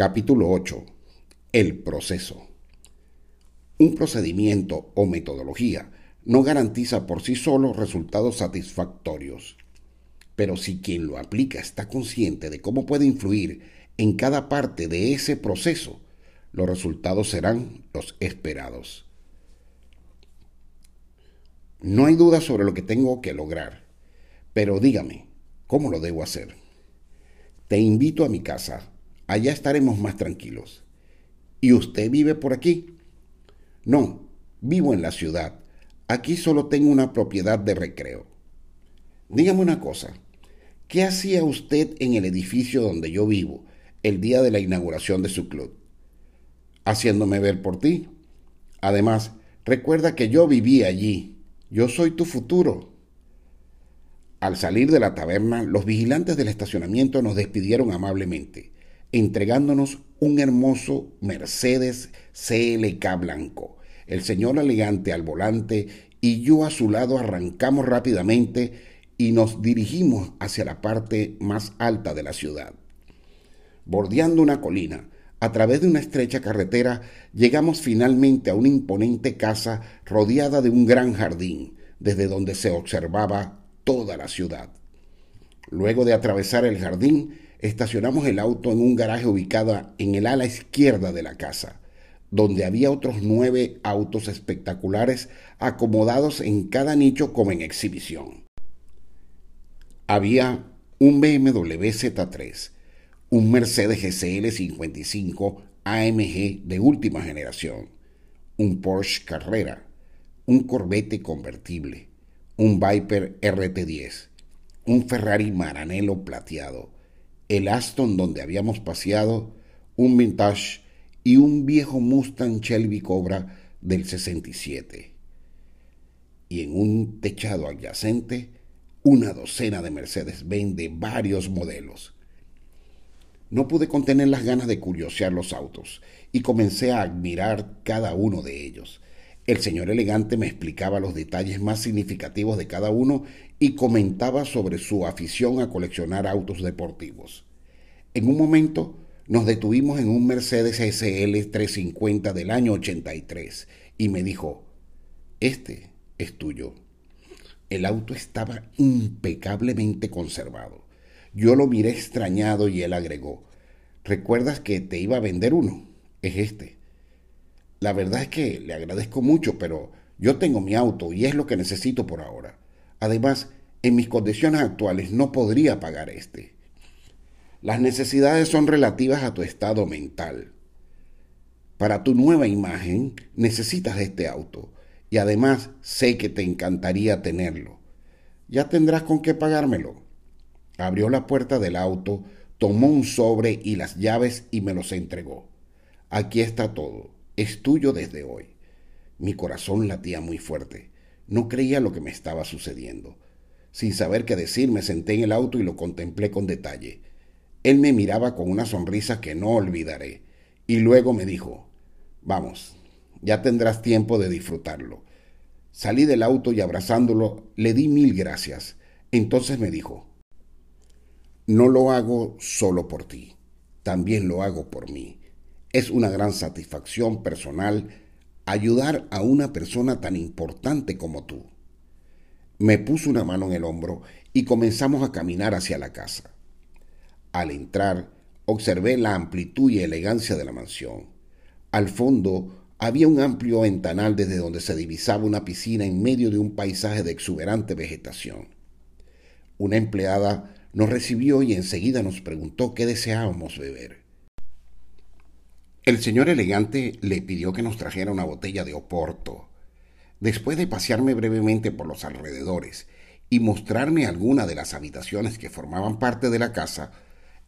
Capítulo 8. El proceso. Un procedimiento o metodología no garantiza por sí solo resultados satisfactorios. Pero si quien lo aplica está consciente de cómo puede influir en cada parte de ese proceso, los resultados serán los esperados. No hay duda sobre lo que tengo que lograr, pero dígame, ¿cómo lo debo hacer? Te invito a mi casa Allá estaremos más tranquilos. ¿Y usted vive por aquí? No, vivo en la ciudad. Aquí solo tengo una propiedad de recreo. Dígame una cosa. ¿Qué hacía usted en el edificio donde yo vivo el día de la inauguración de su club? Haciéndome ver por ti. Además, recuerda que yo viví allí. Yo soy tu futuro. Al salir de la taberna, los vigilantes del estacionamiento nos despidieron amablemente entregándonos un hermoso Mercedes CLK blanco. El señor elegante al volante y yo a su lado arrancamos rápidamente y nos dirigimos hacia la parte más alta de la ciudad. Bordeando una colina, a través de una estrecha carretera, llegamos finalmente a una imponente casa rodeada de un gran jardín, desde donde se observaba toda la ciudad. Luego de atravesar el jardín, estacionamos el auto en un garaje ubicado en el ala izquierda de la casa, donde había otros nueve autos espectaculares acomodados en cada nicho como en exhibición. Había un BMW Z3, un Mercedes GCL 55 AMG de última generación, un Porsche Carrera, un Corvette convertible, un Viper RT10, un Ferrari Maranello plateado, el Aston donde habíamos paseado, un Vintage y un viejo Mustang Shelby Cobra del 67. Y en un techado adyacente, una docena de Mercedes-Benz de varios modelos. No pude contener las ganas de curiosear los autos y comencé a admirar cada uno de ellos. El señor elegante me explicaba los detalles más significativos de cada uno y comentaba sobre su afición a coleccionar autos deportivos. En un momento nos detuvimos en un Mercedes SL 350 del año 83 y me dijo, este es tuyo. El auto estaba impecablemente conservado. Yo lo miré extrañado y él agregó, ¿recuerdas que te iba a vender uno? Es este. La verdad es que le agradezco mucho, pero yo tengo mi auto y es lo que necesito por ahora. Además, en mis condiciones actuales no podría pagar este. Las necesidades son relativas a tu estado mental. Para tu nueva imagen necesitas este auto y además sé que te encantaría tenerlo. Ya tendrás con qué pagármelo. Abrió la puerta del auto, tomó un sobre y las llaves y me los entregó. Aquí está todo. Es tuyo desde hoy. Mi corazón latía muy fuerte. No creía lo que me estaba sucediendo. Sin saber qué decir, me senté en el auto y lo contemplé con detalle. Él me miraba con una sonrisa que no olvidaré, y luego me dijo, Vamos, ya tendrás tiempo de disfrutarlo. Salí del auto y abrazándolo le di mil gracias. Entonces me dijo, No lo hago solo por ti, también lo hago por mí. Es una gran satisfacción personal ayudar a una persona tan importante como tú. Me puso una mano en el hombro y comenzamos a caminar hacia la casa. Al entrar, observé la amplitud y elegancia de la mansión. Al fondo había un amplio ventanal desde donde se divisaba una piscina en medio de un paisaje de exuberante vegetación. Una empleada nos recibió y enseguida nos preguntó qué deseábamos beber. El señor elegante le pidió que nos trajera una botella de oporto. Después de pasearme brevemente por los alrededores y mostrarme alguna de las habitaciones que formaban parte de la casa,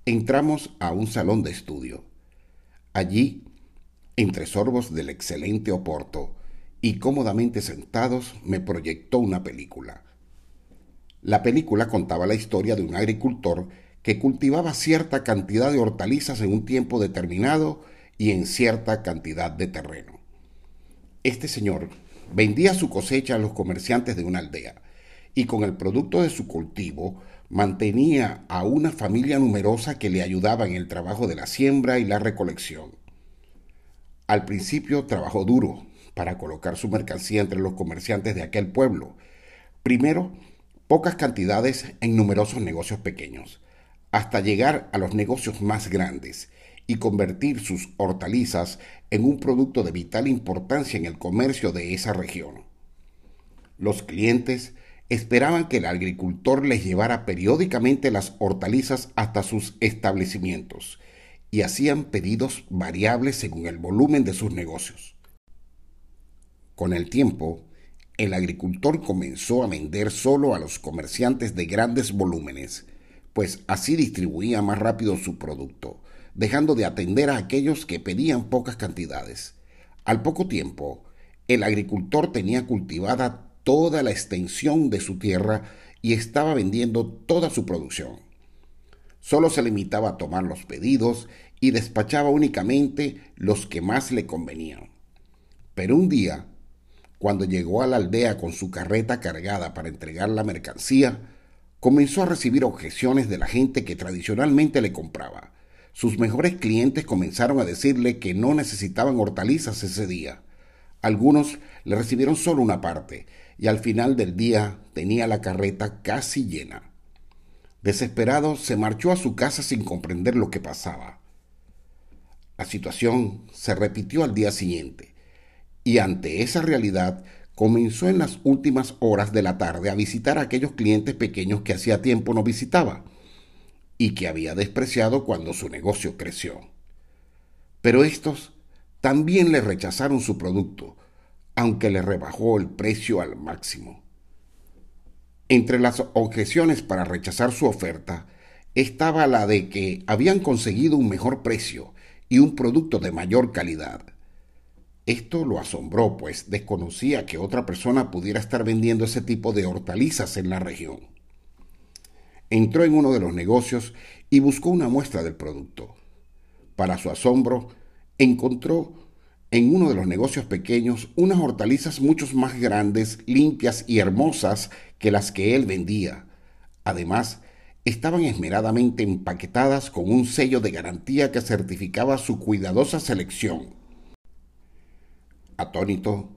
entramos a un salón de estudio. Allí, entre sorbos del excelente oporto y cómodamente sentados, me proyectó una película. La película contaba la historia de un agricultor que cultivaba cierta cantidad de hortalizas en un tiempo determinado y en cierta cantidad de terreno. Este señor vendía su cosecha a los comerciantes de una aldea y con el producto de su cultivo mantenía a una familia numerosa que le ayudaba en el trabajo de la siembra y la recolección. Al principio trabajó duro para colocar su mercancía entre los comerciantes de aquel pueblo. Primero, pocas cantidades en numerosos negocios pequeños, hasta llegar a los negocios más grandes y convertir sus hortalizas en un producto de vital importancia en el comercio de esa región. Los clientes esperaban que el agricultor les llevara periódicamente las hortalizas hasta sus establecimientos y hacían pedidos variables según el volumen de sus negocios. Con el tiempo, el agricultor comenzó a vender solo a los comerciantes de grandes volúmenes, pues así distribuía más rápido su producto, dejando de atender a aquellos que pedían pocas cantidades. Al poco tiempo, el agricultor tenía cultivada toda la extensión de su tierra y estaba vendiendo toda su producción. Solo se limitaba a tomar los pedidos y despachaba únicamente los que más le convenían. Pero un día, cuando llegó a la aldea con su carreta cargada para entregar la mercancía, comenzó a recibir objeciones de la gente que tradicionalmente le compraba. Sus mejores clientes comenzaron a decirle que no necesitaban hortalizas ese día. Algunos le recibieron solo una parte y al final del día tenía la carreta casi llena. Desesperado, se marchó a su casa sin comprender lo que pasaba. La situación se repitió al día siguiente, y ante esa realidad comenzó en las últimas horas de la tarde a visitar a aquellos clientes pequeños que hacía tiempo no visitaba y que había despreciado cuando su negocio creció. Pero estos también le rechazaron su producto, aunque le rebajó el precio al máximo. Entre las objeciones para rechazar su oferta estaba la de que habían conseguido un mejor precio y un producto de mayor calidad. Esto lo asombró, pues desconocía que otra persona pudiera estar vendiendo ese tipo de hortalizas en la región. Entró en uno de los negocios y buscó una muestra del producto. Para su asombro, encontró en uno de los negocios pequeños unas hortalizas mucho más grandes, limpias y hermosas que las que él vendía. Además, estaban esmeradamente empaquetadas con un sello de garantía que certificaba su cuidadosa selección. Atónito,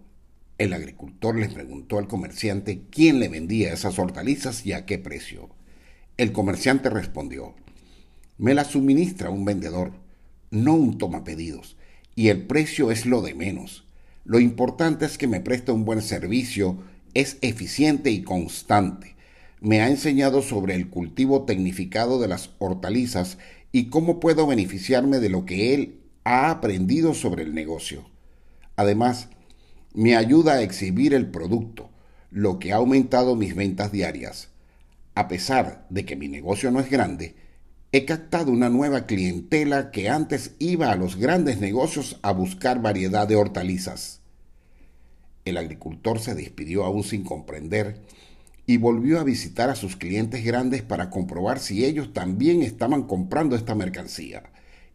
el agricultor le preguntó al comerciante quién le vendía esas hortalizas y a qué precio. El comerciante respondió, me las suministra un vendedor, no un tomapedidos y el precio es lo de menos. Lo importante es que me preste un buen servicio, es eficiente y constante. Me ha enseñado sobre el cultivo tecnificado de las hortalizas y cómo puedo beneficiarme de lo que él ha aprendido sobre el negocio. Además, me ayuda a exhibir el producto, lo que ha aumentado mis ventas diarias. A pesar de que mi negocio no es grande, he captado una nueva clientela que antes iba a los grandes negocios a buscar variedad de hortalizas. El agricultor se despidió aún sin comprender y volvió a visitar a sus clientes grandes para comprobar si ellos también estaban comprando esta mercancía,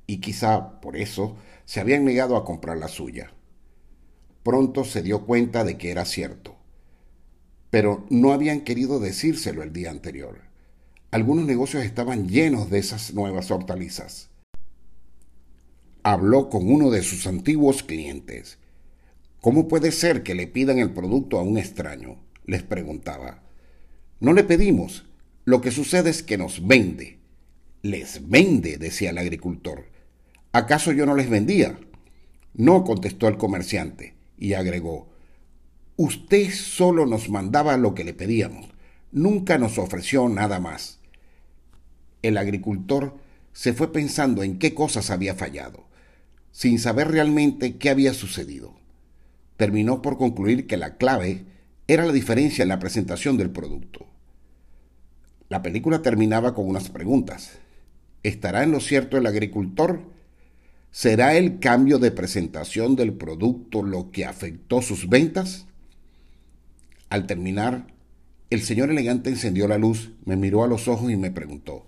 y quizá por eso se habían negado a comprar la suya. Pronto se dio cuenta de que era cierto, pero no habían querido decírselo el día anterior. Algunos negocios estaban llenos de esas nuevas hortalizas. Habló con uno de sus antiguos clientes. ¿Cómo puede ser que le pidan el producto a un extraño? les preguntaba. No le pedimos. Lo que sucede es que nos vende. Les vende, decía el agricultor. ¿Acaso yo no les vendía? No, contestó el comerciante, y agregó, Usted solo nos mandaba lo que le pedíamos, nunca nos ofreció nada más el agricultor se fue pensando en qué cosas había fallado, sin saber realmente qué había sucedido. Terminó por concluir que la clave era la diferencia en la presentación del producto. La película terminaba con unas preguntas. ¿Estará en lo cierto el agricultor? ¿Será el cambio de presentación del producto lo que afectó sus ventas? Al terminar, el señor elegante encendió la luz, me miró a los ojos y me preguntó,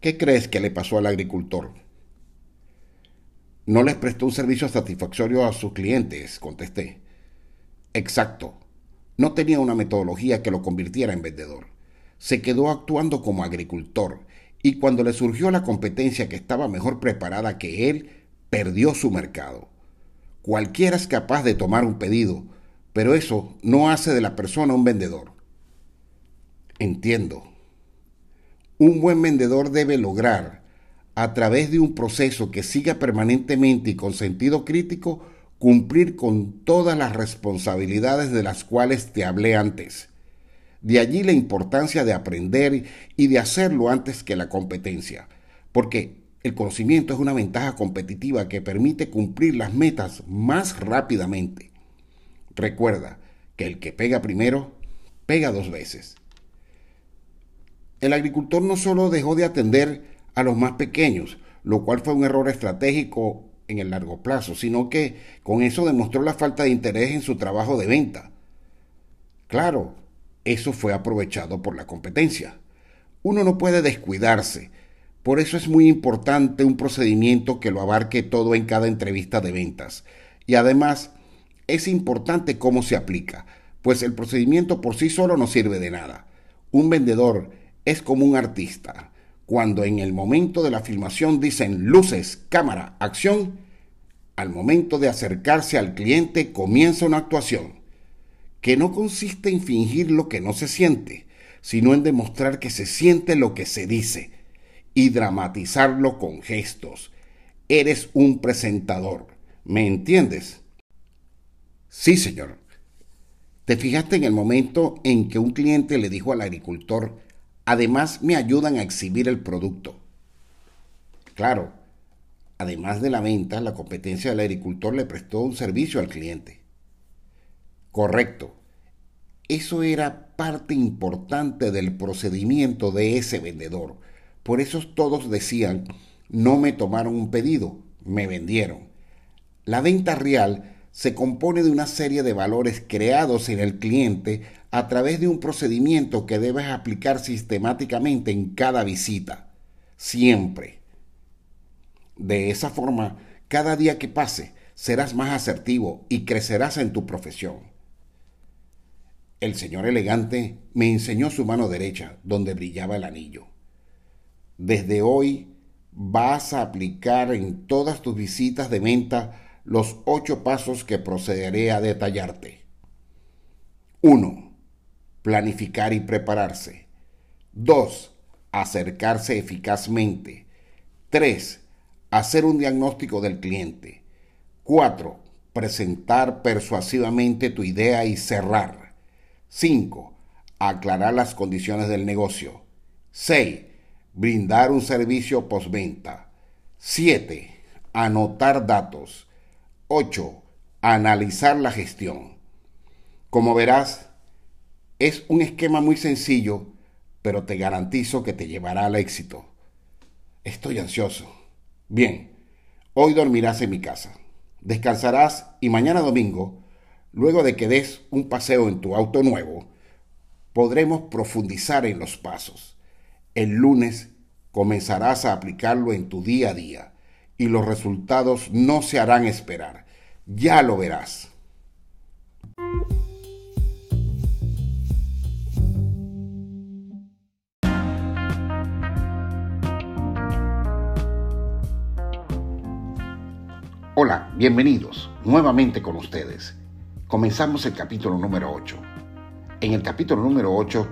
¿Qué crees que le pasó al agricultor? No les prestó un servicio satisfactorio a sus clientes, contesté. Exacto. No tenía una metodología que lo convirtiera en vendedor. Se quedó actuando como agricultor y cuando le surgió la competencia que estaba mejor preparada que él, perdió su mercado. Cualquiera es capaz de tomar un pedido, pero eso no hace de la persona un vendedor. Entiendo. Un buen vendedor debe lograr, a través de un proceso que siga permanentemente y con sentido crítico, cumplir con todas las responsabilidades de las cuales te hablé antes. De allí la importancia de aprender y de hacerlo antes que la competencia, porque el conocimiento es una ventaja competitiva que permite cumplir las metas más rápidamente. Recuerda que el que pega primero, pega dos veces. El agricultor no solo dejó de atender a los más pequeños, lo cual fue un error estratégico en el largo plazo, sino que con eso demostró la falta de interés en su trabajo de venta. Claro, eso fue aprovechado por la competencia. Uno no puede descuidarse, por eso es muy importante un procedimiento que lo abarque todo en cada entrevista de ventas. Y además, es importante cómo se aplica, pues el procedimiento por sí solo no sirve de nada. Un vendedor es como un artista cuando en el momento de la filmación dicen luces, cámara, acción, al momento de acercarse al cliente comienza una actuación, que no consiste en fingir lo que no se siente, sino en demostrar que se siente lo que se dice y dramatizarlo con gestos. Eres un presentador, ¿me entiendes? Sí, señor. ¿Te fijaste en el momento en que un cliente le dijo al agricultor, Además, me ayudan a exhibir el producto. Claro, además de la venta, la competencia del agricultor le prestó un servicio al cliente. Correcto. Eso era parte importante del procedimiento de ese vendedor. Por eso todos decían, no me tomaron un pedido, me vendieron. La venta real se compone de una serie de valores creados en el cliente a través de un procedimiento que debes aplicar sistemáticamente en cada visita, siempre. De esa forma, cada día que pase, serás más asertivo y crecerás en tu profesión. El señor elegante me enseñó su mano derecha, donde brillaba el anillo. Desde hoy vas a aplicar en todas tus visitas de venta los ocho pasos que procederé a detallarte. 1. Planificar y prepararse. 2. Acercarse eficazmente. 3. Hacer un diagnóstico del cliente. 4. Presentar persuasivamente tu idea y cerrar. 5. Aclarar las condiciones del negocio. 6. Brindar un servicio postventa. 7. Anotar datos. 8. Analizar la gestión. Como verás, es un esquema muy sencillo, pero te garantizo que te llevará al éxito. Estoy ansioso. Bien, hoy dormirás en mi casa. Descansarás y mañana domingo, luego de que des un paseo en tu auto nuevo, podremos profundizar en los pasos. El lunes comenzarás a aplicarlo en tu día a día y los resultados no se harán esperar. Ya lo verás. Hola, bienvenidos nuevamente con ustedes. Comenzamos el capítulo número 8. En el capítulo número 8,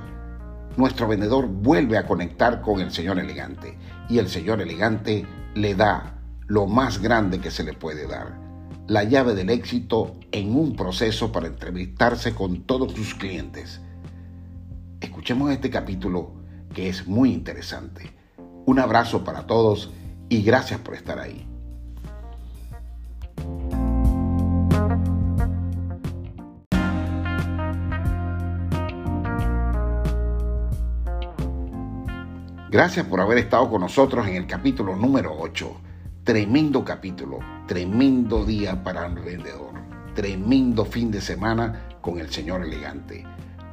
nuestro vendedor vuelve a conectar con el señor elegante y el señor elegante le da lo más grande que se le puede dar, la llave del éxito en un proceso para entrevistarse con todos sus clientes. Escuchemos este capítulo que es muy interesante. Un abrazo para todos y gracias por estar ahí. Gracias por haber estado con nosotros en el capítulo número 8 Tremendo capítulo, tremendo día para el vendedor, tremendo fin de semana con el señor elegante.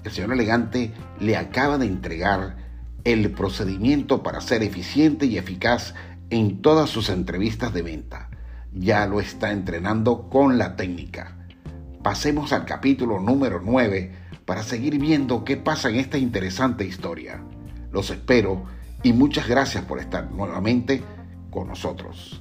El señor elegante le acaba de entregar el procedimiento para ser eficiente y eficaz en todas sus entrevistas de venta. Ya lo está entrenando con la técnica. pasemos al capítulo número 9 para seguir viendo qué pasa en esta interesante historia. Los espero y muchas gracias por estar nuevamente con nosotros.